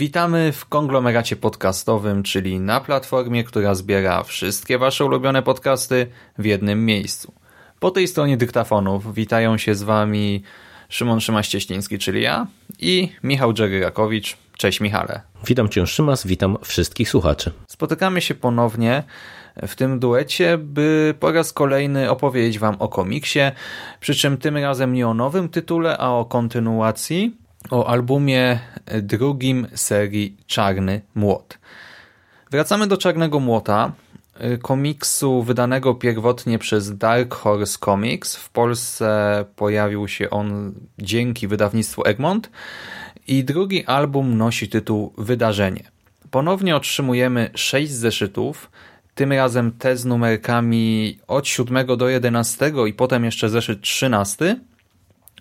Witamy w konglomeracie podcastowym, czyli na platformie, która zbiera wszystkie Wasze ulubione podcasty w jednym miejscu. Po tej stronie dyktafonów witają się z Wami Szymon Szymaś-Cieśliński, czyli ja i Michał Dżeryrakowicz. Cześć Michale. Witam Cię Szymas, witam wszystkich słuchaczy. Spotykamy się ponownie w tym duecie, by po raz kolejny opowiedzieć Wam o komiksie, przy czym tym razem nie o nowym tytule, a o kontynuacji, o albumie drugim serii Czarny Młot. Wracamy do Czarnego Młota, komiksu wydanego pierwotnie przez Dark Horse Comics. W Polsce pojawił się on dzięki wydawnictwu Egmont i drugi album nosi tytuł Wydarzenie. Ponownie otrzymujemy sześć zeszytów, tym razem te z numerkami od 7 do 11 i potem jeszcze zeszyt 13.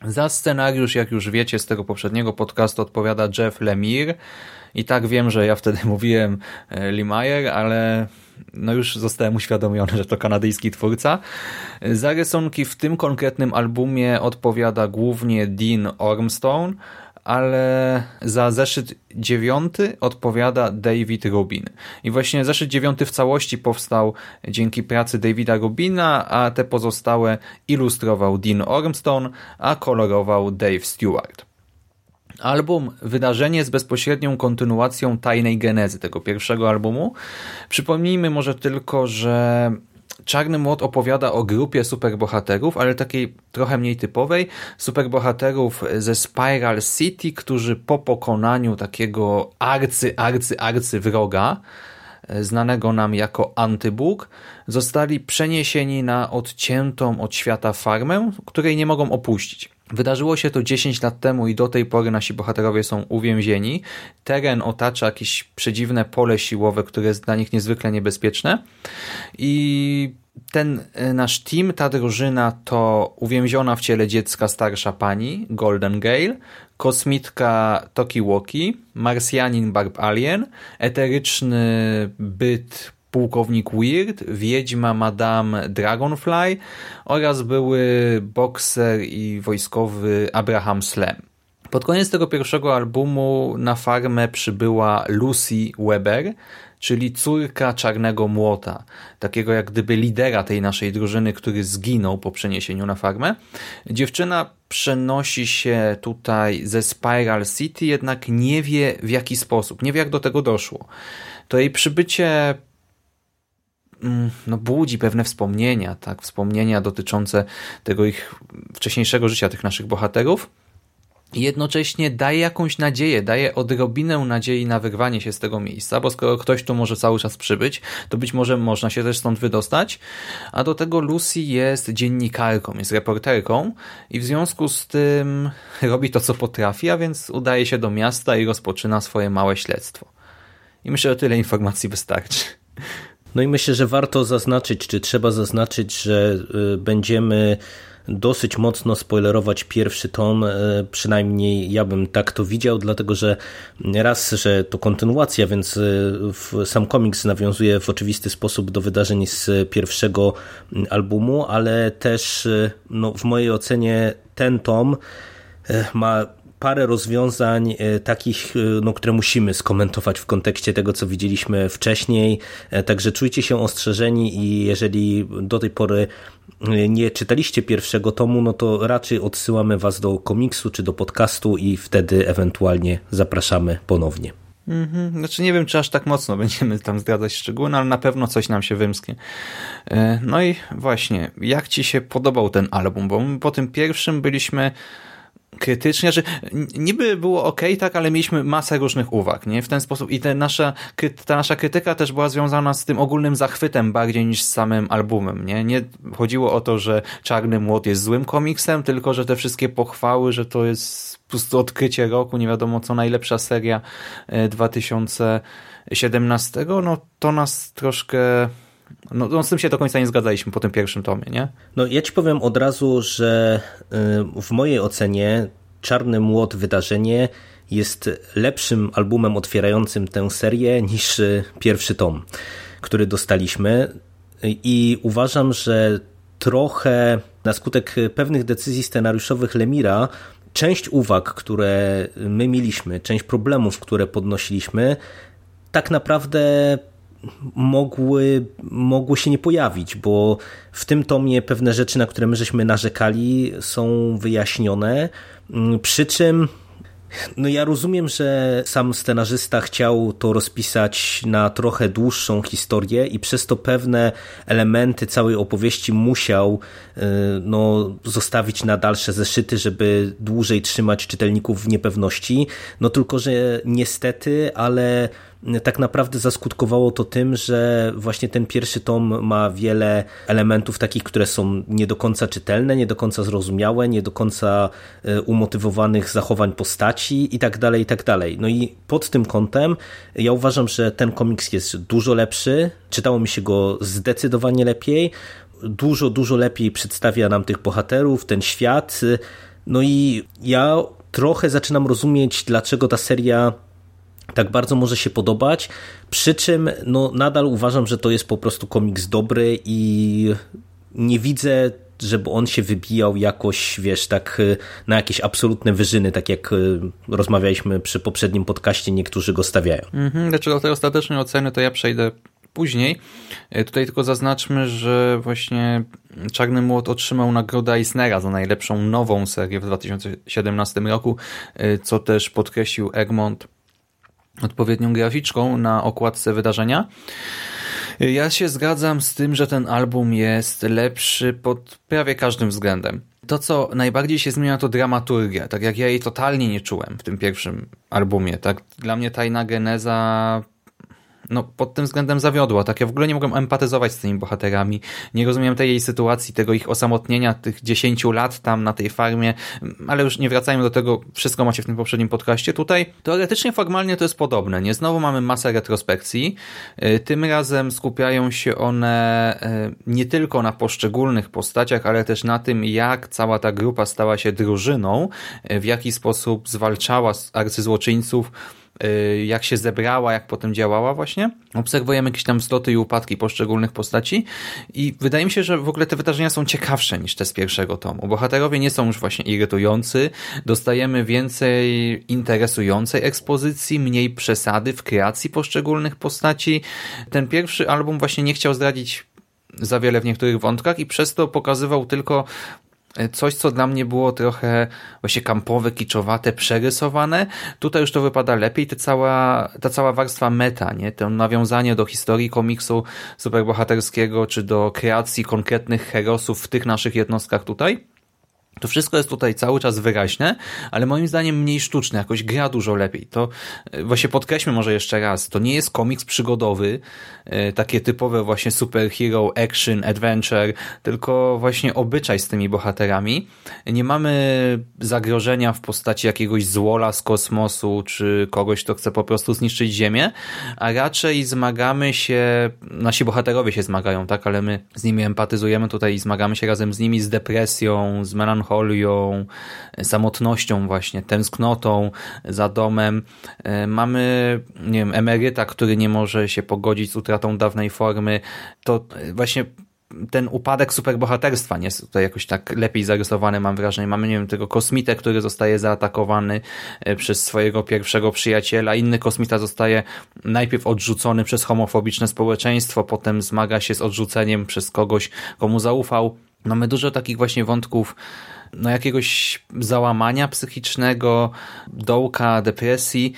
Za scenariusz, jak już wiecie z tego poprzedniego podcastu, odpowiada Jeff Lemire. I tak wiem, że ja wtedy mówiłem Lemire, ale no już zostałem uświadomiony, że to kanadyjski twórca. Za rysunki w tym konkretnym albumie odpowiada głównie Dean Ormstone, ale za zeszyt dziewiąty odpowiada David Rubin. I właśnie zeszyt dziewiąty w całości powstał dzięki pracy Davida Rubina, a te pozostałe ilustrował Dean Ormstone, a kolorował Dave Stewart. Album Wydarzenie jest bezpośrednią kontynuacją tajnej genezy tego pierwszego albumu. Przypomnijmy może tylko, że Czarny Młot opowiada o grupie superbohaterów, ale takiej trochę mniej typowej. Superbohaterów ze Spiral City, którzy po pokonaniu takiego arcy, arcy, arcy wroga, znanego nam jako Antybóg, zostali przeniesieni na odciętą od świata farmę, której nie mogą opuścić. Wydarzyło się to 10 lat temu i do tej pory nasi bohaterowie są uwięzieni. Teren otacza jakieś przedziwne pole siłowe, które jest dla nich niezwykle niebezpieczne. I ten nasz team, ta drużyna to uwięziona w ciele dziecka starsza pani, Golden Gale, kosmitka Tokiwoki, marsjanin Barb Alien, eteryczny byt pułkownik Weird, wiedźma Madame Dragonfly oraz były bokser i wojskowy Abraham Slam. Pod koniec tego pierwszego albumu na farmę przybyła Lucy Weber, czyli córka Czarnego Młota, takiego jak gdyby lidera tej naszej drużyny, który zginął po przeniesieniu na farmę. Dziewczyna przenosi się tutaj ze Spiral City, jednak nie wie w jaki sposób, nie wie jak do tego doszło. To jej przybycie no, budzi pewne wspomnienia, tak, wspomnienia dotyczące tego ich wcześniejszego życia, tych naszych bohaterów. I jednocześnie daje jakąś nadzieję, daje odrobinę nadziei na wyrwanie się z tego miejsca, bo skoro ktoś tu może cały czas przybyć, to być może można się też stąd wydostać. A do tego Lucy jest dziennikarką, jest reporterką i w związku z tym robi to, co potrafi, a więc udaje się do miasta i rozpoczyna swoje małe śledztwo. I myślę, że tyle informacji wystarczy. No i myślę, że warto zaznaczyć, czy trzeba zaznaczyć, że będziemy dosyć mocno spoilerować pierwszy tom, przynajmniej ja bym tak to widział, dlatego że raz, że to kontynuacja, więc sam komiks nawiązuje w oczywisty sposób do wydarzeń z pierwszego albumu, ale też no, w mojej ocenie ten tom ma parę rozwiązań takich, no, które musimy skomentować w kontekście tego, co widzieliśmy wcześniej. Także czujcie się ostrzeżeni i jeżeli do tej pory nie czytaliście pierwszego tomu, no to raczej odsyłamy Was do komiksu czy do podcastu i wtedy ewentualnie zapraszamy ponownie. Mhm. Znaczy nie wiem, czy aż tak mocno będziemy tam zdradzać szczegóły, no ale na pewno coś nam się wymsknie. No i właśnie, jak Ci się podobał ten album? Bo po tym pierwszym byliśmy krytycznie, że niby było ok, tak, ale mieliśmy masę różnych uwag, nie? W ten sposób i te nasza, ta nasza krytyka też była związana z tym ogólnym zachwytem bardziej niż z samym albumem, nie? Nie chodziło o to, że Czarny Młot jest złym komiksem, tylko, że te wszystkie pochwały, że to jest po prostu odkrycie roku, nie wiadomo co, najlepsza seria 2017, e, no to nas troszkę no, no, z tym się do końca nie zgadzaliśmy po tym pierwszym tomie, nie? No ja ci powiem od razu, że y, w mojej ocenie Czarny Młot Wydarzenie jest lepszym albumem otwierającym tę serię niż y, pierwszy tom, który dostaliśmy i uważam, że trochę na skutek pewnych decyzji scenariuszowych Lemira część uwag, które my mieliśmy, część problemów, które podnosiliśmy, tak naprawdę mogły, mogły się nie pojawić, bo w tym tomie pewne rzeczy, na które my żeśmy narzekali, są wyjaśnione. Mm, przy czym no ja rozumiem, że sam scenarzysta chciał to rozpisać na trochę dłuższą historię i przez to pewne elementy całej opowieści musiał y, no, zostawić na dalsze zeszyty, żeby dłużej trzymać czytelników w niepewności. No tylko, że niestety, ale tak naprawdę zaskutkowało to tym, że właśnie ten pierwszy tom ma wiele elementów takich, które są nie do końca czytelne, nie do końca zrozumiałe, nie do końca e, umotywowanych zachowań postaci i tak dalej, i tak dalej. No i pod tym kątem ja uważam, że ten komiks jest dużo lepszy, czytało mi się go zdecydowanie lepiej, dużo, dużo lepiej przedstawia nam tych bohaterów, ten świat. No i ja trochę zaczynam rozumieć, dlaczego ta seria tak bardzo może się podobać, przy czym no, nadal uważam, że to jest po prostu komiks dobry i nie widzę żeby on się wybijał jakoś, wiesz, tak na jakieś absolutne wyżyny, tak jak y, rozmawialiśmy przy poprzednim podcaście, niektórzy go stawiają. Mhm, znaczy do tej ostatecznej oceny to ja przejdę później. Y, tutaj tylko zaznaczmy, że właśnie Czarny Młot otrzymał nagrodę Eisnera za najlepszą nową serię w 2017 roku, y, co też podkreślił Egmont odpowiednią graficzką na okładce wydarzenia. Ja się zgadzam z tym, że ten album jest lepszy pod prawie każdym względem. To, co najbardziej się zmienia, to dramaturgia. Tak jak ja jej totalnie nie czułem w tym pierwszym albumie. Tak, dla mnie Tajna Geneza no, pod tym względem zawiodła. Tak, ja w ogóle nie mogłem empatyzować z tymi bohaterami. Nie rozumiem tej jej sytuacji, tego ich osamotnienia, tych 10 lat tam na tej farmie, ale już nie wracajmy do tego, wszystko macie w tym poprzednim podcaście. Tutaj teoretycznie, formalnie to jest podobne. Nie znowu mamy masę retrospekcji. Y, tym razem skupiają się one y, nie tylko na poszczególnych postaciach, ale też na tym, jak cała ta grupa stała się drużyną, y, w jaki sposób zwalczała arcyzłoczyńców, jak się zebrała, jak potem działała właśnie. Obserwujemy jakieś tam wzloty i upadki poszczególnych postaci i wydaje mi się, że w ogóle te wydarzenia są ciekawsze niż te z pierwszego tomu. Bohaterowie nie są już właśnie irytujący, dostajemy więcej interesującej ekspozycji, mniej przesady w kreacji poszczególnych postaci. Ten pierwszy album właśnie nie chciał zdradzić za wiele w niektórych wątkach i przez to pokazywał tylko coś, co dla mnie było trochę właśnie kampowe, kiczowate, przerysowane. Tutaj już to wypada lepiej. Ta cała, ta cała warstwa meta, nie? To nawiązanie do historii komiksu superbohaterskiego, czy do kreacji konkretnych herosów w tych naszych jednostkach tutaj to wszystko jest tutaj cały czas wyraźne, ale moim zdaniem mniej sztuczne, jakoś gra dużo lepiej. To e, właśnie podkreślmy może jeszcze raz, to nie jest komiks przygodowy, e, takie typowe właśnie superhero, action, adventure, tylko właśnie obyczaj z tymi bohaterami. Nie mamy zagrożenia w postaci jakiegoś złola z kosmosu, czy kogoś, kto chce po prostu zniszczyć Ziemię, a raczej zmagamy się, nasi bohaterowie się zmagają, tak, ale my z nimi empatyzujemy tutaj i zmagamy się razem z nimi z depresją, z melancholią, melancholią, samotnością właśnie, tęsknotą za domem. E, mamy, nie wiem, emeryta, który nie może się pogodzić z utratą dawnej formy. To właśnie ten upadek superbohaterstwa nie jest tutaj jakoś tak lepiej zarysowany, mam wrażenie. Mamy, nie wiem, tego kosmitę, który zostaje zaatakowany e, przez swojego pierwszego przyjaciela. Inny kosmita zostaje najpierw odrzucony przez homofobiczne społeczeństwo, potem zmaga się z odrzuceniem przez kogoś, komu zaufał. Mamy dużo takich właśnie wątków no jakiegoś załamania psychicznego, dołka, depresji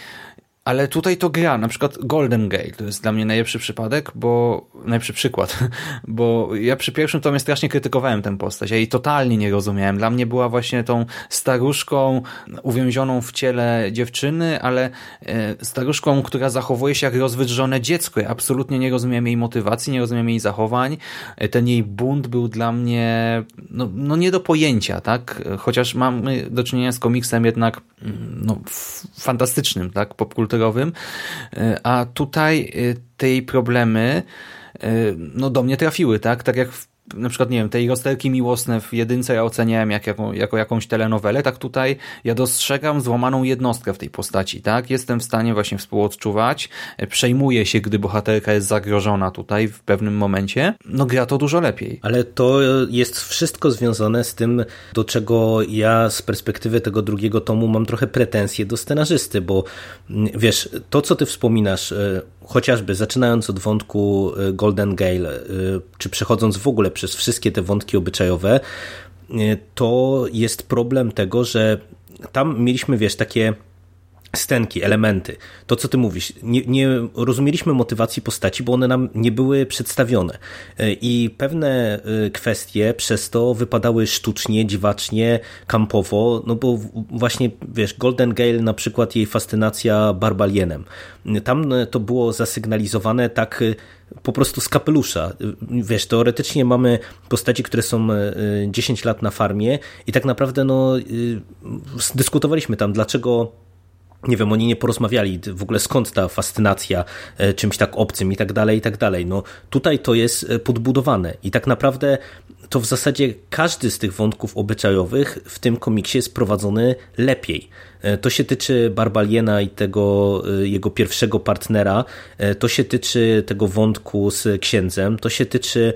ale tutaj to gra, na przykład Golden Gate to jest dla mnie najlepszy przypadek, bo najlepszy przykład, bo ja przy pierwszym tomie strasznie krytykowałem tę postać, ja jej totalnie nie rozumiałem. Dla mnie była właśnie tą staruszką uwięzioną w ciele dziewczyny, ale e, staruszką, która zachowuje się jak rozwydrzone dziecko. Ja absolutnie nie rozumiałem jej motywacji, nie rozumiałem jej zachowań. E, ten jej bunt był dla mnie no, no nie do pojęcia, tak? Chociaż mamy do czynienia z komiksem jednak mm, no, fantastycznym, tak? Popkulturowym komputerowym, e, a tutaj e, tej problemy e, no do mnie trafiły, tak? Tak jak w na przykład, nie wiem, tej rozterki miłosne w jedynce ja oceniałem jak, jako, jako jakąś telenowelę, tak tutaj ja dostrzegam złamaną jednostkę w tej postaci, tak? Jestem w stanie właśnie współodczuwać, przejmuję się, gdy bohaterka jest zagrożona tutaj w pewnym momencie, no gra to dużo lepiej. Ale to jest wszystko związane z tym, do czego ja z perspektywy tego drugiego tomu mam trochę pretensje do scenarzysty, bo mm, wiesz, to co ty wspominasz, e, chociażby zaczynając od wątku e, Golden Gale, e, czy przechodząc w ogóle przez wszystkie te wątki obyczajowe, e, to jest problem tego, że tam mieliśmy, wiesz, takie stenki, elementy. To, co ty mówisz, nie, nie, rozumieliśmy motywacji postaci, bo one nam nie były przedstawione. I pewne kwestie przez to wypadały sztucznie, dziwacznie, kampowo, no bo właśnie, wiesz, Golden Gale na przykład jej fascynacja barbalienem. Tam to było zasygnalizowane tak po prostu z kapelusza. Wiesz, teoretycznie mamy postaci, które są 10 lat na farmie i tak naprawdę no, dyskutowaliśmy tam, dlaczego nie wiem, oni nie porozmawiali w ogóle skąd ta fascynacja czymś tak obcym i tak dalej, i tak dalej. No tutaj to jest podbudowane i tak naprawdę to w zasadzie każdy z tych wątków obyczajowych w tym komiksie jest prowadzony lepiej. E, to się tyczy Barbaliena i tego e, jego pierwszego partnera, e, to się tyczy tego wątku z księdzem, to się tyczy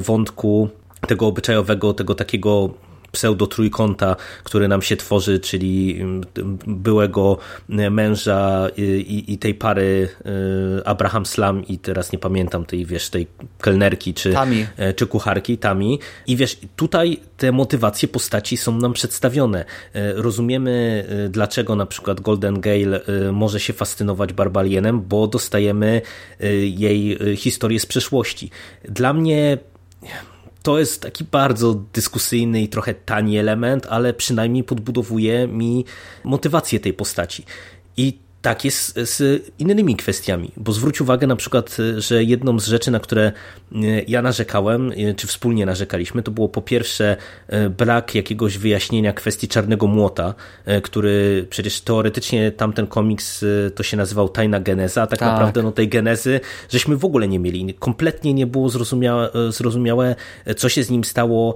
wątku tego obyczajowego, tego takiego pseudo-trójkąta, który nam się tworzy, czyli mm, byłego męża i, i tej pary y, Abraham Slam i teraz nie pamiętam tej, wiesz, tej kelnerki czy, Tami. E, czy kucharki, Tami. I wiesz, tutaj te motywacje postaci są nam przedstawione. E, rozumiemy, e, dlaczego na przykład Golden Gale może się fascynować Barbalienem, bo dostajemy jej historię z przeszłości. Dla mnie to jest taki bardzo dyskusyjny i trochę tani element, ale przynajmniej podbudowuje mi motywację tej postaci. I tak jest z innymi kwestiami, bo zwróć uwagę na przykład, że jedną z rzeczy, na które e, ja narzekałem, e, czy wspólnie narzekaliśmy, to było po pierwsze brak jakiegoś wyjaśnienia kwestii Czarnego Młota, który przecież teoretycznie tamten komiks to się nazywał Tajna Geneza, a tak, tak. naprawdę no, tej genezy żeśmy w ogóle nie mieli. Kompletnie nie było zrozumiałe, zrozumiałe, co się z nim stało,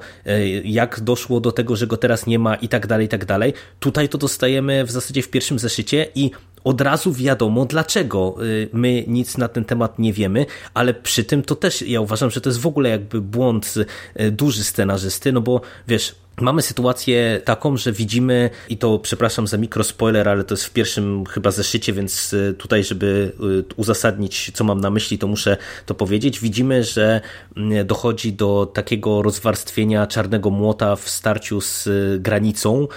jak doszło do tego, że go teraz nie ma i tak dalej, i tak dalej. Tutaj to dostajemy w zasadzie w pierwszym zeszycie i od razu wiadomo, dlaczego y, my nic na ten temat nie wiemy, ale przy tym to też ja uważam, że to jest w ogóle jakby błąd y, duży scenarzysty, no bo wiesz, Mamy sytuację taką, że widzimy, i to przepraszam za mikrospoiler, ale to jest w pierwszym chyba zeszycie, więc y, tutaj, żeby y, uzasadnić, co mam na myśli, to muszę to powiedzieć. Widzimy, że mm, dochodzi do takiego rozwarstwienia czarnego młota w starciu z y, granicą,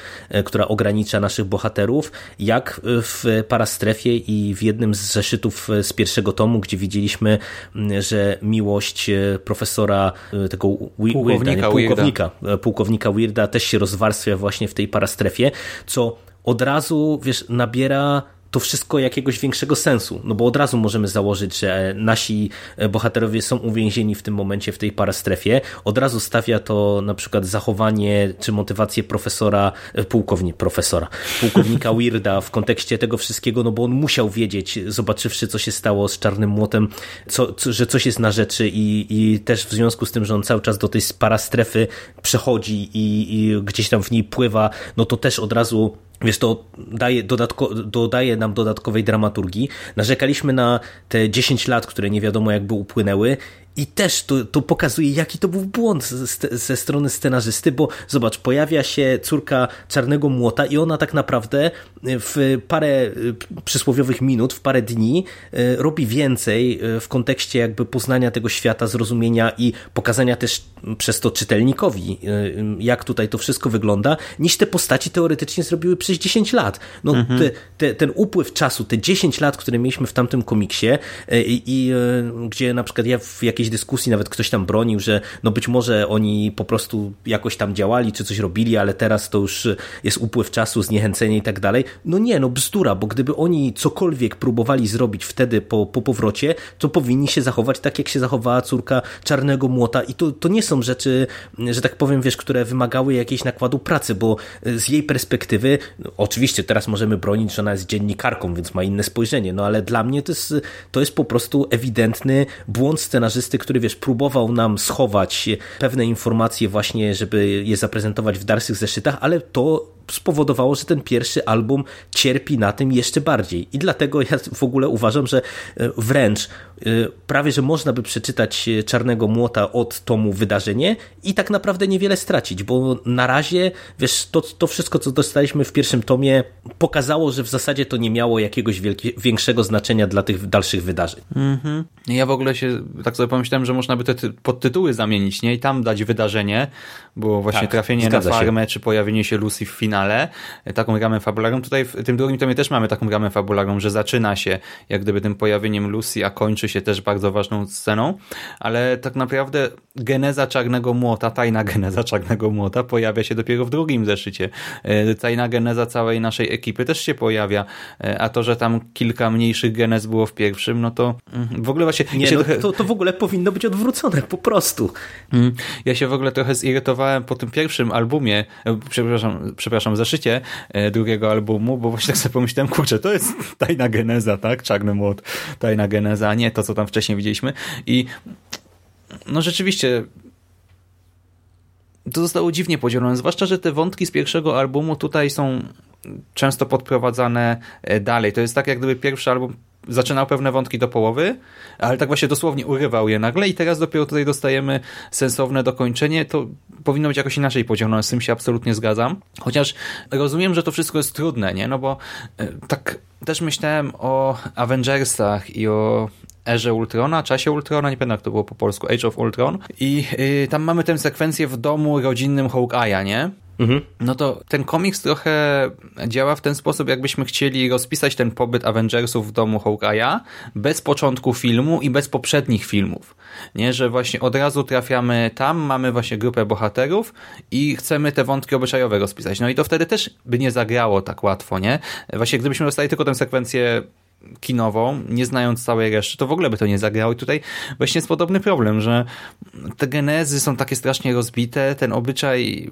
która ogranicza naszych bohaterów, jak w parastrefie i w jednym z zeszytów z pierwszego tomu, gdzie widzieliśmy, mm, że miłość profesora tego pułkownika, Weirda, pułkownika, pułkownika Weirda Weirda też się rozwarstwia właśnie w tej parastrefie, co od razu, wiesz, nabiera to wszystko jakiegoś większego sensu, no bo od razu możemy założyć, że nasi bohaterowie są uwięzieni w tym momencie w tej parastrefie. Od razu stawia to na przykład zachowanie czy motywację profesora, pułkownika, profesora, pułkownika Weirda w kontekście tego wszystkiego, no bo on musiał wiedzieć, zobaczywszy co się stało z Czarnym Młotem, co, co, że coś jest na rzeczy i, i też w związku z tym, że on cały czas do tej parastrefy przechodzi i, i gdzieś tam w niej pływa, no to też od razu Wiesz, to daje, dodatko, dodaje nam dodatkowej dramaturgii. Narzekaliśmy na te 10 lat, które nie wiadomo jakby upłynęły I też to, pokazuje, jaki to był błąd ze, ze strony scenarzysty, bo zobacz, pojawia się córka Czarnego Młota i ona tak naprawdę w parę przysłowiowych minut, w parę dni robi więcej w kontekście jakby poznania tego świata, zrozumienia i pokazania też przez to czytelnikowi, jak tutaj to wszystko wygląda, niż te postaci teoretycznie zrobiły przez 10 lat. No, mhm. te, te, ten upływ czasu, te 10 lat, które mieliśmy w tamtym komiksie i, i gdzie na przykład ja w jakiejś dyskusji nawet ktoś tam bronił, że no być może oni po prostu jakoś tam działali, czy coś robili, ale teraz to już jest upływ czasu, zniechęcenie i tak dalej. No nie, no bzdura, bo gdyby oni cokolwiek próbowali zrobić wtedy po, po powrocie, to powinni się zachować tak, jak się zachowała córka Czarnego Młota i to, to nie są rzeczy, że tak powiem, wiesz, które wymagały jakiejś nakładu pracy, bo z jej perspektywy, no, oczywiście teraz możemy bronić, że ona jest dziennikarką, więc ma inne spojrzenie, no ale dla mnie to jest, to jest po prostu ewidentny błąd scenarzysty, który, wiesz, próbował nam schować pewne informacje właśnie, żeby je zaprezentować w dalszych zeszytach, ale to spowodowało, że ten pierwszy album cierpi na tym jeszcze bardziej. I dlatego ja w ogóle uważam, że e, wręcz e, prawie, że można by przeczytać e, Czarnego Młota od tomu wydarzenie i tak naprawdę niewiele stracić, bo na razie, wiesz, to, to wszystko, co dostaliśmy w pierwszym tomie pokazało, że w zasadzie to nie miało jakiegoś wielkie, większego znaczenia dla tych dalszych wydarzeń. -hmm. Ja w ogóle się tak sobie pomyślałem, że można by te podtytuły zamienić, nie? I tam dać wydarzenie, bo właśnie tak, trafienie na farmę, się. czy pojawienie się Lucy w finale finale taką ramę fabularną. Tutaj w tym drugim tomie też mamy taką ramę fabularną, że zaczyna się jak gdyby tym pojawieniem Lucy, a kończy się też bardzo ważną sceną, ale tak naprawdę geneza Czarnego Młota, tajna geneza Czarnego Młota pojawia się dopiero w drugim zeszycie. E, tajna geneza całej naszej ekipy też się pojawia, e, a to, że tam kilka mniejszych genez było w pierwszym, no to mm, w ogóle właśnie... Nie, no, trochę... to, to w ogóle powinno być odwrócone, po prostu. Mm, ja się w ogóle trochę zirytowałem po tym pierwszym albumie, e, przepraszam, przepraszam zeszycie drugiego albumu, bo właśnie tak sobie pomyślałem, kurczę, to jest tajna geneza, tak? Czarny młot, tajna geneza, a nie to, co tam wcześniej widzieliśmy. I no rzeczywiście to zostało dziwnie podzielone, zwłaszcza, że te wątki z pierwszego albumu tutaj są często podprowadzane e, dalej. To jest tak, jak gdyby pierwszy album zaczynał pewne wątki do połowy, ale tak właśnie dosłownie urywał je nagle i teraz dopiero tutaj dostajemy sensowne dokończenie. To powinno być jakoś inaczej podzielone, z tym się absolutnie zgadzam. Chociaż rozumiem, że to wszystko jest trudne, nie? No bo e, tak też myślałem o Avengersach i o erze Ultrona, czasie Ultrona, nie pamiętam jak to było po polsku, Age of Ultron i yy, tam mamy tę sekwencję w domu rodzinnym Hawkeye'a, nie? Mhm. No to ten komiks trochę działa w ten sposób, jakbyśmy chcieli rozpisać ten pobyt Avengersów w domu Hawkeye'a bez początku filmu i bez poprzednich filmów. Nie, że właśnie od razu trafiamy tam, mamy właśnie grupę bohaterów i chcemy te wątki obyczajowe rozpisać. No i to wtedy też by nie zagrało tak łatwo, nie? Właśnie gdybyśmy dostali tylko tę sekwencję kinową, nie znając całej reszty, to w ogóle by to nie zagrało. I tutaj właśnie jest podobny problem, że te genezy są takie strasznie rozbite, ten obyczaj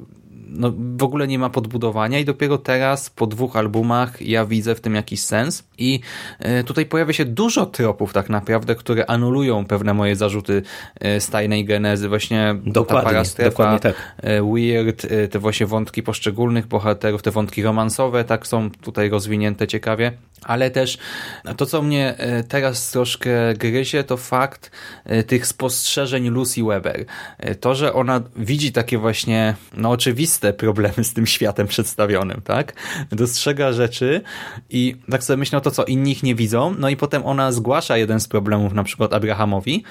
no, w ogóle nie ma podbudowania i dopiero teraz po dwóch albumach ja widzę w tym jakiś sens i e, tutaj pojawia się dużo tropów tak naprawdę, które anulują pewne moje zarzuty e, z tajnej genezy, właśnie dokładnie, ta parastrefa, dokładnie tak. E, weird, te właśnie wątki poszczególnych bohaterów, te wątki romansowe tak są tutaj rozwinięte ciekawie, ale też to, co mnie teraz troszkę gryzie, to fakt tych spostrzeżeń Lucy Weber. To, że ona widzi takie właśnie no oczywiste te problemy z tym światem przedstawionym, tak? Dostrzega rzeczy i tak sobie myślę, no to co, inni ich nie widzą, no i potem ona zgłasza jeden z problemów na przykład Abrahamowi,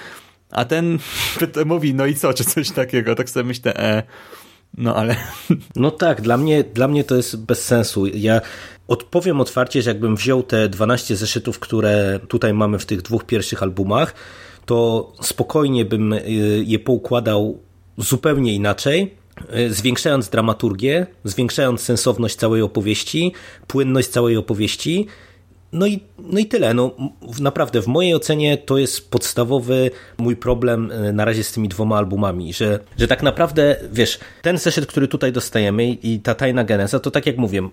a ten mówi, no i co, czy coś takiego, tak sobie myślę, e, no ale... No tak, dla mnie, dla mnie to jest bez sensu. Ja odpowiem otwarcie, że jakbym wziął te 12 zeszytów, które tutaj mamy w tych dwóch pierwszych albumach, to spokojnie bym y, je poukładał zupełnie inaczej zwiększając dramaturgię, zwiększając sensowność całej opowieści, płynność całej opowieści. No i, no i tyle. No, naprawdę, w mojej ocenie to jest podstawowy mój problem e, na razie z tymi dwoma albumami, że, że tak naprawdę, wiesz, ten zeszyt, który tutaj dostajemy i ta tajna geneza, to tak jak mówię,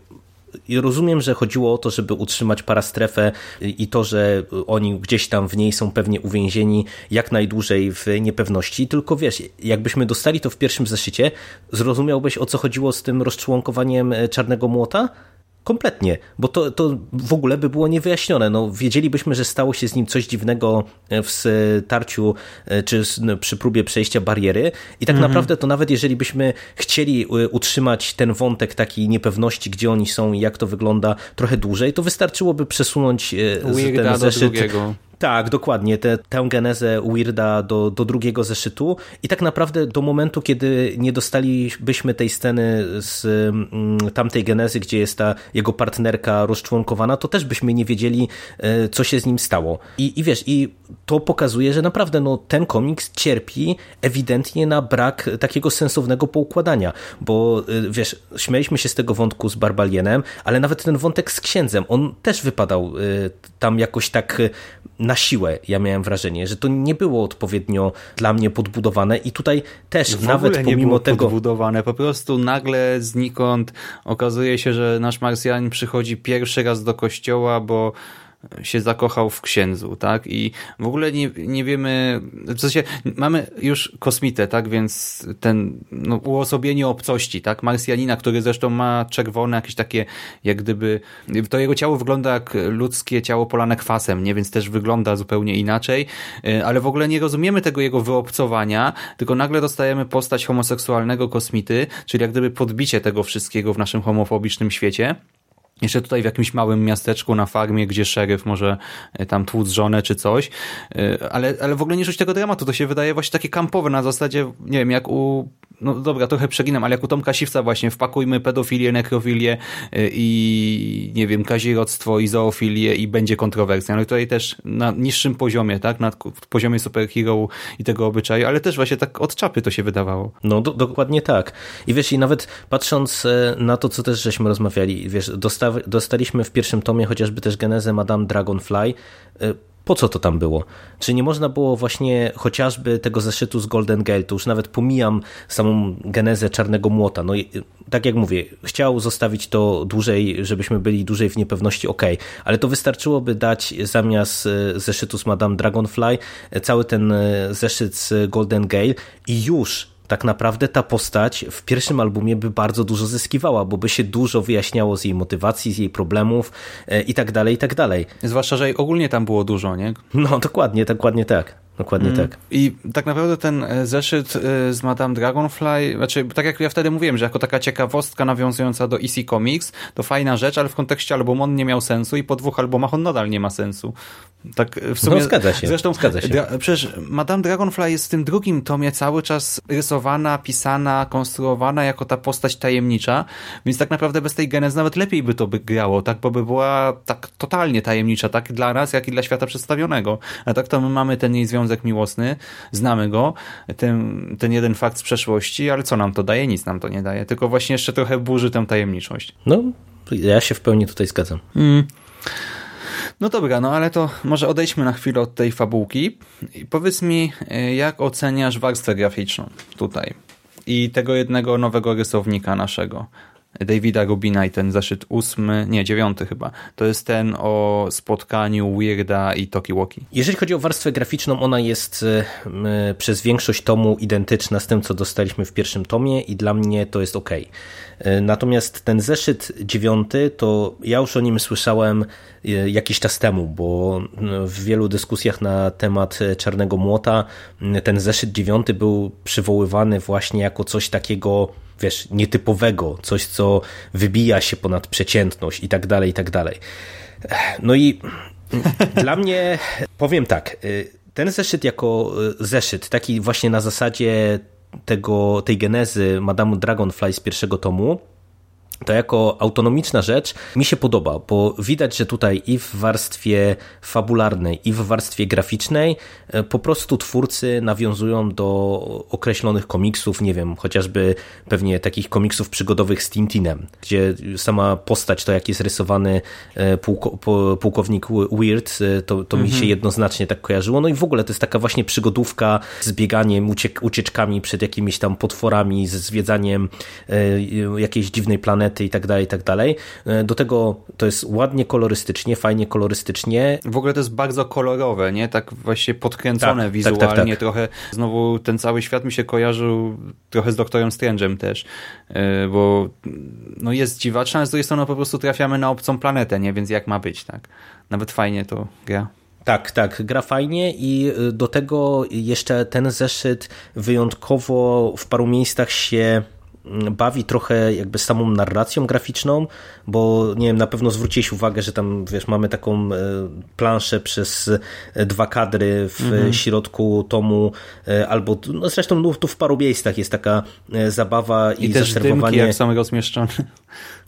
i rozumiem, że chodziło o to, żeby utrzymać parastrefę i to, że oni gdzieś tam w niej są pewnie uwięzieni jak najdłużej w niepewności, tylko wiesz, jakbyśmy dostali to w pierwszym zeszycie, zrozumiałbyś o co chodziło z tym rozczłonkowaniem Czarnego Młota? Kompletnie, bo to, to w ogóle by było niewyjaśnione. No, wiedzielibyśmy, że stało się z nim coś dziwnego w starciu, czy no, przy próbie przejścia bariery i tak mhm. naprawdę to nawet jeżeli byśmy chcieli utrzymać ten wątek takiej niepewności, gdzie oni są i jak to wygląda trochę dłużej, to wystarczyłoby przesunąć Weirda ten zeszyt. Do drugiego. Tak, dokładnie. Tę genezę Weirda do, do drugiego zeszytu i tak naprawdę do momentu, kiedy nie dostalibyśmy tej sceny z mm, tamtej genezy, gdzie jest ta jego partnerka rozczłonkowana, to też byśmy nie wiedzieli, e, co się z nim stało. I, i wiesz, i to pokazuje, że naprawdę no, ten komiks cierpi ewidentnie na brak takiego sensownego poukładania, bo e, wiesz, śmieliśmy się z tego wątku z Barbalienem, ale nawet ten wątek z księdzem, on też wypadał e, tam jakoś tak na siłę, ja miałem wrażenie, że to nie było odpowiednio dla mnie podbudowane i tutaj też w nawet pomimo nie było tego... podbudowane, po prostu nagle znikąd. Okazuje się, że nasz Marsjanin przychodzi pierwszy raz do kościoła, bo się zakochał w księdzu, tak? I w ogóle nie, nie wiemy, w sensie mamy już kosmitę, tak? Więc ten no, uosobienie obcości, tak? Marsjanina, który zresztą ma czerwone jakieś takie, jak gdyby, to jego ciało wygląda jak ludzkie ciało polane kwasem, nie? Więc też wygląda zupełnie inaczej, e, ale w ogóle nie rozumiemy tego jego wyobcowania, tylko nagle dostajemy postać homoseksualnego kosmity, czyli jak gdyby podbicie tego wszystkiego w naszym homofobicznym świecie. Jeszcze tutaj w jakimś małym miasteczku na farmie, gdzie szeryf może e, tam tłuc żonę czy coś, e, ale, ale w ogóle nie czuć tego dramatu, to się wydaje właśnie takie kampowe na zasadzie, nie wiem, jak u no dobra, trochę przeginam, ale jak u Tomka Siwca właśnie, wpakujmy pedofilię, nekrofilię y, i nie wiem, kazirodztwo i zoofilię i będzie kontrowersja. No i tutaj też na niższym poziomie, tak, na poziomie superhero i tego obyczaju, ale też właśnie tak od czapy to się wydawało. No do, dokładnie tak. I wiesz, i nawet patrząc e, na to, co też żeśmy rozmawiali, wiesz, dosta dostaliśmy w pierwszym tomie chociażby też genezę Madame Dragonfly, e, po co to tam było? Czy nie można było właśnie chociażby tego zeszytu z Golden Gate, to już nawet pomijam samą genezę Czarnego Młota, no tak jak mówię, chciał zostawić to dłużej, żebyśmy byli dłużej w niepewności, ok, ale to wystarczyłoby dać zamiast e, zeszytu z Madame Dragonfly e, cały ten e, zeszyt z Golden Gale i już tak naprawdę ta postać w pierwszym albumie by bardzo dużo zyskiwała, bo by się dużo wyjaśniało z jej motywacji, z jej problemów e, i tak dalej, i tak dalej. Zwłaszcza, że ogólnie tam było dużo, nie? No, dokładnie, dokładnie tak. Dokładnie mm. tak. I tak naprawdę ten e, zeszyt e, z Madame Dragonfly, znaczy tak jak ja wtedy mówiłem, że jako taka ciekawostka nawiązująca do EC Comics, to fajna rzecz, ale w kontekście albumu on nie miał sensu i po dwóch albumach on nadal nie ma sensu. Tak e, w sumie. No, zgadza się. Zresztą zgadza się. przecież Madame Dragonfly jest w tym drugim tomie cały czas rysowana, pisana, konstruowana jako ta postać tajemnicza, więc tak naprawdę bez tej genezy nawet lepiej by to by grało, tak, bo by była tak totalnie tajemnicza, tak dla nas, jak i dla świata przedstawionego. A tak to my mamy ten jej związek związek miłosny, znamy go, ten, ten jeden fakt z przeszłości, ale co nam to daje? Nic nam to nie daje, tylko właśnie jeszcze trochę burzy tę tajemniczość. No, ja się w pełni tutaj zgadzam. Mm. No dobra, no ale to może odejdźmy na chwilę od tej fabułki i powiedz mi, e, jak oceniasz warstwę graficzną tutaj i tego jednego nowego rysownika naszego. Davida Rubina i ten zeszyt ósmy, nie, dziewiąty chyba. To jest ten o spotkaniu Weirda i Tokiwoki. Jeżeli chodzi o warstwę graficzną, ona jest y, przez większość tomu identyczna z tym, co dostaliśmy w pierwszym tomie i dla mnie to jest ok. Natomiast ten zeszyt dziewiąty, to ja już o nim słyszałem jakiś czas temu, bo w wielu dyskusjach na temat Czarnego Młota ten zeszyt dziewiąty był przywoływany właśnie jako coś takiego wiesz, nietypowego, coś, co wybija się ponad przeciętność i tak dalej, i tak dalej. No i dla mnie, powiem tak, ten zeszyt jako zeszyt, taki właśnie na zasadzie tego, tej genezy Madame Dragonfly z pierwszego tomu, to jako autonomiczna rzecz mi się podoba, bo widać, że tutaj i w warstwie fabularnej, i w warstwie graficznej e, po prostu twórcy nawiązują do określonych komiksów, nie wiem, chociażby pewnie takich komiksów przygodowych z Tintinem, gdzie sama postać, to jak jest rysowany e, pułkownik Weird, e, to, to mhm. mi się mhm. jednoznacznie tak kojarzyło. No i w ogóle to jest taka właśnie przygodówka z bieganiem, uciek ucieczkami przed jakimiś tam potworami, z zwiedzaniem jakiejś dziwnej planety, planety i tak dalej, i tak dalej. Do tego to jest ładnie kolorystycznie, fajnie kolorystycznie. W ogóle to jest bardzo kolorowe, nie? Tak właśnie podkręcone tak, wizualnie. Tak, tak, tak. trochę znowu ten cały świat mi się kojarzył trochę z Doktorem Strange'em też, bo no jest dziwaczne, ale z drugiej strony po prostu trafiamy na obcą planetę, nie? Więc jak ma być, tak? Nawet fajnie to gra. Tak, tak, gra fajnie i y, do tego jeszcze ten zeszyt wyjątkowo w paru miejscach się bawi trochę jakby samą narracją graficzną, bo nie wiem, na pewno zwróciłeś uwagę, że tam wiesz, mamy taką e, planszę przez e, dwa kadry w mhm. środku tomu, e, albo no zresztą no, tu w paru miejscach jest taka zabawa i, I też dymki jak są rozmieszczone.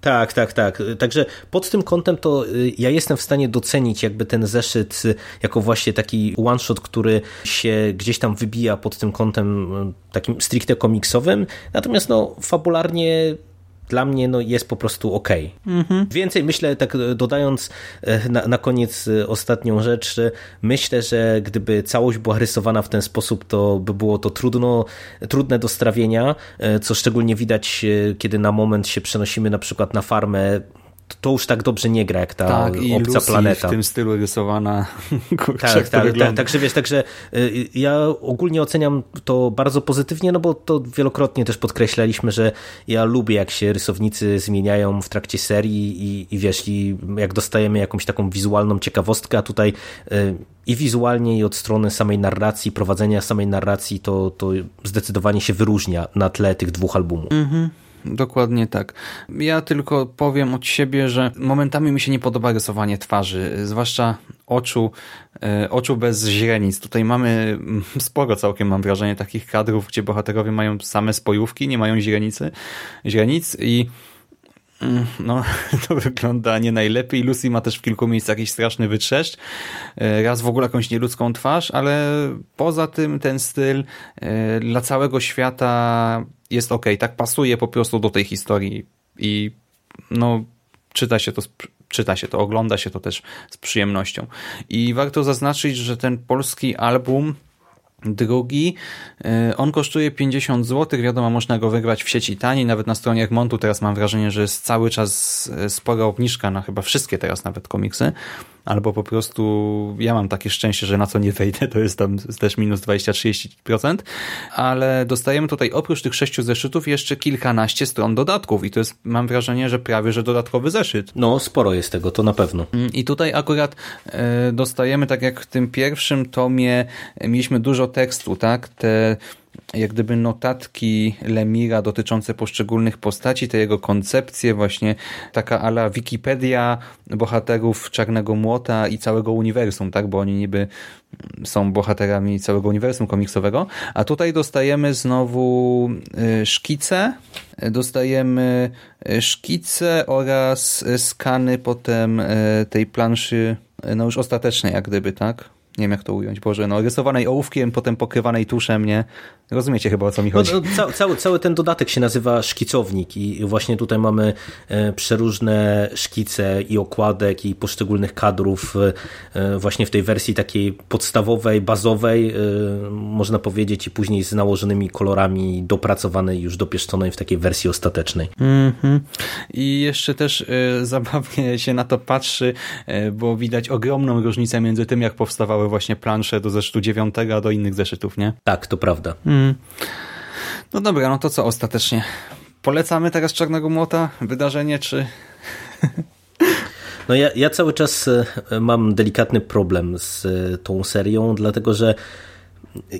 Tak, tak, tak. Także pod tym kątem to y, ja jestem w stanie docenić jakby ten zeszyt y, jako właśnie taki one shot, który się gdzieś tam wybija pod tym kątem y, takim stricte komiksowym. Natomiast no fabularnie dla mnie no, jest po prostu ok. Mhm. Więcej myślę, tak dodając e, na, na koniec e, ostatnią rzecz, myślę, że gdyby całość była rysowana w ten sposób, to by było to trudno, trudne do strawienia, e, co szczególnie widać, kiedy na moment się przenosimy na przykład na farmę to już tak dobrze nie gra jak ta tak, obca Lucy planeta. w tym stylu rysowana. Kurczę, tak, tak, tak, także wiesz, także y, ja ogólnie oceniam to bardzo pozytywnie, no bo to wielokrotnie też podkreślaliśmy, że ja lubię jak się rysownicy zmieniają w trakcie serii i, i wiesz, i jak dostajemy jakąś taką wizualną ciekawostkę, a tutaj y, i wizualnie i od strony samej narracji, prowadzenia samej narracji to, to zdecydowanie się wyróżnia na tle tych dwóch albumów. Mhm. Dokładnie tak. Ja tylko powiem od siebie, że momentami mi się nie podoba rysowanie twarzy, zwłaszcza oczu, e, oczu bez źrenic. Tutaj mamy sporo całkiem, mam wrażenie, takich kadrów, gdzie bohaterowie mają same spojówki, nie mają źrenicy, źrenic i mm, no, to wygląda nie najlepiej. Lucy ma też w kilku miejscach jakiś straszny wytrzeszcz. E, raz w ogóle jakąś nieludzką twarz, ale poza tym ten styl e, dla całego świata jest ok, tak pasuje po prostu do tej historii i no czyta się to czyta się to, ogląda się to też z przyjemnością. I warto zaznaczyć, że ten polski album drugi, e, on kosztuje 50 zł, wiadomo, można go wygrać w sieci taniej, nawet na stronie Egmontu. Teraz mam wrażenie, że jest cały czas e, spora obniżka na chyba wszystkie teraz nawet komiksy, albo po prostu ja mam takie szczęście, że na co nie wejdę, to jest tam też minus 20-30%, ale dostajemy tutaj oprócz tych sześciu zeszytów jeszcze kilkanaście stron dodatków i to jest, mam wrażenie, że prawie, że dodatkowy zeszyt. No, sporo jest tego, to na pewno. Mm, I tutaj akurat e, dostajemy, tak jak w tym pierwszym tomie, mieliśmy dużo tekstu, tak? Te jak gdyby notatki Lemira dotyczące poszczególnych postaci, te jego koncepcje, właśnie taka ala Wikipedia bohaterów Czarnego Młota i całego uniwersum, tak? Bo oni niby są bohaterami całego uniwersum komiksowego, a tutaj dostajemy znowu y, szkice, dostajemy y, szkice oraz skany potem y, tej planszy, no już ostatecznej jak gdyby, tak? Nie wiem jak to ująć, Boże, no rysowanej ołówkiem, potem pokrywanej tuszem, nie? Rozumiecie chyba o co mi no, chodzi. No, ca cały, cały ten dodatek się nazywa szkicownik i właśnie tutaj mamy e, przeróżne szkice i okładek i poszczególnych kadrów e, właśnie w tej wersji takiej podstawowej, bazowej, e, można powiedzieć i później z nałożonymi kolorami dopracowanej, już dopieszczonej w takiej wersji ostatecznej. Mm -hmm. I jeszcze też zabawnie się na to patrzy, bo widać ogromną różnicę między tym, jak powstawały właśnie plansze do zeszytu dziewiątego, a do innych zeszytów, nie? Tak, to prawda. Mm. No dobra, no to co ostatecznie? Polecamy teraz Czarnego Młota? Wydarzenie, czy... No ja, ja cały czas e, mam delikatny problem z e, tą serią, dlatego że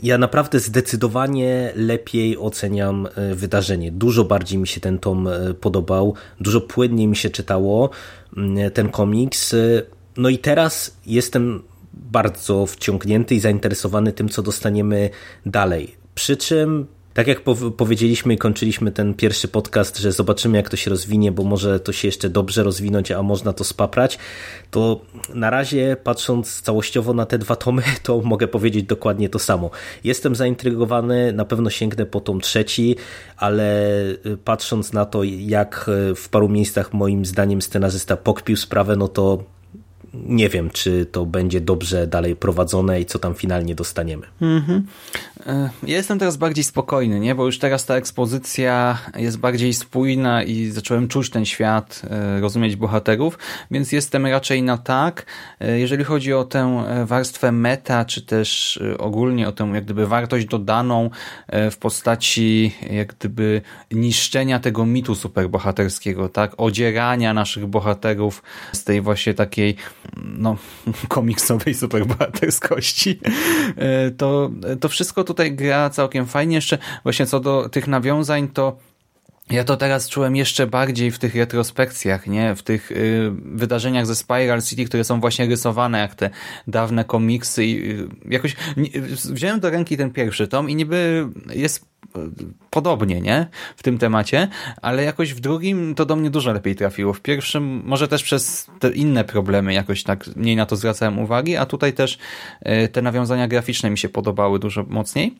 ja naprawdę zdecydowanie lepiej oceniam e, wydarzenie. Dużo bardziej mi się ten tom podobał, dużo płynniej mi się czytało mm, ten komiks. No i teraz jestem bardzo wciągnięty i zainteresowany tym, co dostaniemy dalej. Przy czym tak jak powiedzieliśmy i kończyliśmy ten pierwszy podcast, że zobaczymy jak to się rozwinie, bo może to się jeszcze dobrze rozwinąć, a można to spaprać, to na razie patrząc całościowo na te dwa tomy, to mogę powiedzieć dokładnie to samo. Jestem zaintrygowany, na pewno sięgnę po tom trzeci, ale y, patrząc na to jak y, w paru miejscach moim zdaniem scenarzysta pokpił sprawę, no to nie wiem, czy to będzie dobrze dalej prowadzone i co tam finalnie dostaniemy. Mhm. Ja jestem teraz bardziej spokojny, nie? bo już teraz ta ekspozycja jest bardziej spójna i zacząłem czuć ten świat, e, rozumieć bohaterów, więc jestem raczej na tak. E, jeżeli chodzi o tę warstwę meta, czy też ogólnie o tę jak gdyby wartość dodaną w postaci jak gdyby niszczenia tego mitu superbohaterskiego, tak? Odzierania naszych bohaterów z tej właśnie takiej no, komiksowej superbohaterskości, to, to wszystko tutaj gra całkiem fajnie. Jeszcze właśnie co do tych nawiązań, to ja to teraz czułem jeszcze bardziej w tych retrospekcjach, nie? W tych y, wydarzeniach ze Spiral City, które są właśnie rysowane jak te dawne komiksy i y, jakoś wziąłem do ręki ten pierwszy tom i niby jest podobnie, nie? W tym temacie, ale jakoś w drugim to do mnie dużo lepiej trafiło. W pierwszym może też przez te inne problemy jakoś tak mniej na to zwracałem uwagi, a tutaj też y, te nawiązania graficzne mi się podobały dużo mocniej.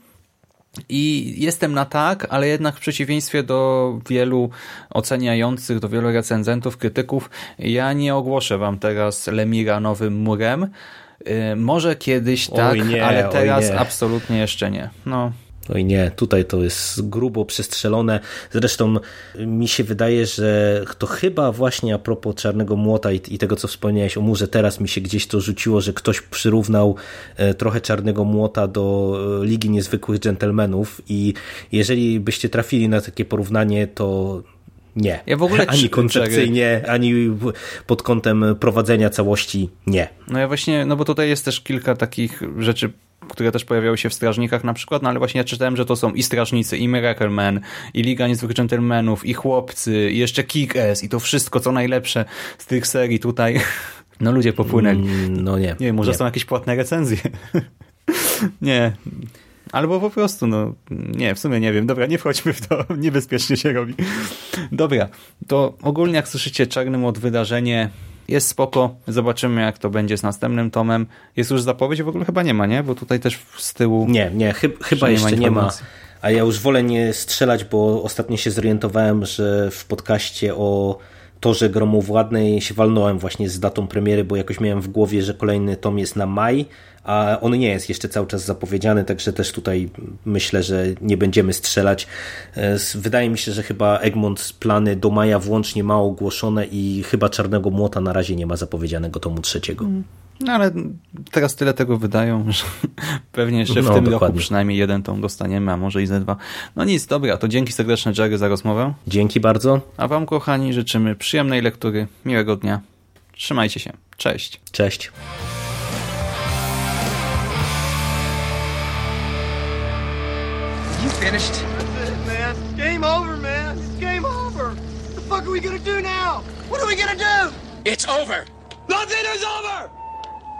I jestem na tak, ale jednak w przeciwieństwie do wielu oceniających, do wielu recenzentów, krytyków, ja nie ogłoszę wam teraz Lemira nowym murem. Y, może kiedyś tak, ale teraz absolutnie jeszcze nie. No. Oj nie, tutaj to jest grubo przestrzelone. Zresztą mi się wydaje, że to chyba właśnie a propos Czarnego Młota i, i, tego, co wspomniałeś o murze, teraz mi się gdzieś to rzuciło, że ktoś przyrównał e, trochę Czarnego Młota do e, Ligi Niezwykłych Dżentelmenów i jeżeli byście trafili na takie porównanie, to nie. Ja w ogóle ani koncepcyjnie, ani pod kątem prowadzenia całości nie. No ja właśnie, no bo tutaj jest też kilka takich rzeczy które też pojawiały się w Strażnikach na przykład, no ale właśnie ja czytałem, że to są i Strażnicy, i Miracle Man, i Liga Niezwykłych Gentlemanów, i Chłopcy, i jeszcze Kick-Ass, i to wszystko, co najlepsze z tych serii tutaj. No ludzie popłynęli. Mm, no nie. Nie wiem, może nie. są jakieś płatne recenzje. nie. Albo po prostu, no nie, w sumie nie wiem. Dobra, nie wchodźmy w to, niebezpiecznie się robi. Dobra, to ogólnie jak słyszycie Czarnym od wydarzenie jest spoko, zobaczymy jak to będzie z następnym tomem. Jest już zapowiedź? W ogóle chyba nie ma, nie? Bo tutaj też z tyłu... Nie, nie, chyb, chyba nie jeszcze ma nie ma. A ja już wolę nie strzelać, bo ostatnio się zorientowałem, że w podcaście o torze gromowładnej się walnąłem właśnie z datą premiery, bo jakoś miałem w głowie, że kolejny tom jest na maj, a on nie jest jeszcze cały czas zapowiedziany, także też tutaj myślę, że nie będziemy strzelać. E, wydaje mi się, że chyba Egmont plany do maja włącznie ma ogłoszone i chyba Czarnego Młota na razie nie ma zapowiedzianego tomu trzeciego. Mm. No ale teraz tyle tego wydają, że pewnie jeszcze w no, tym dokładnie. roku przynajmniej jeden tom dostaniemy, a może i ze dwa. No nic, dobra, to dzięki serdeczne Jerry za rozmowę. Dzięki bardzo. A wam kochani życzymy przyjemnej lektury, miłego dnia. Trzymajcie się. Cześć. Cześć. You finished? That's it, man. game over, man. It's game over. What the fuck are we gonna do now? What are we gonna do? It's over. Nothing is over.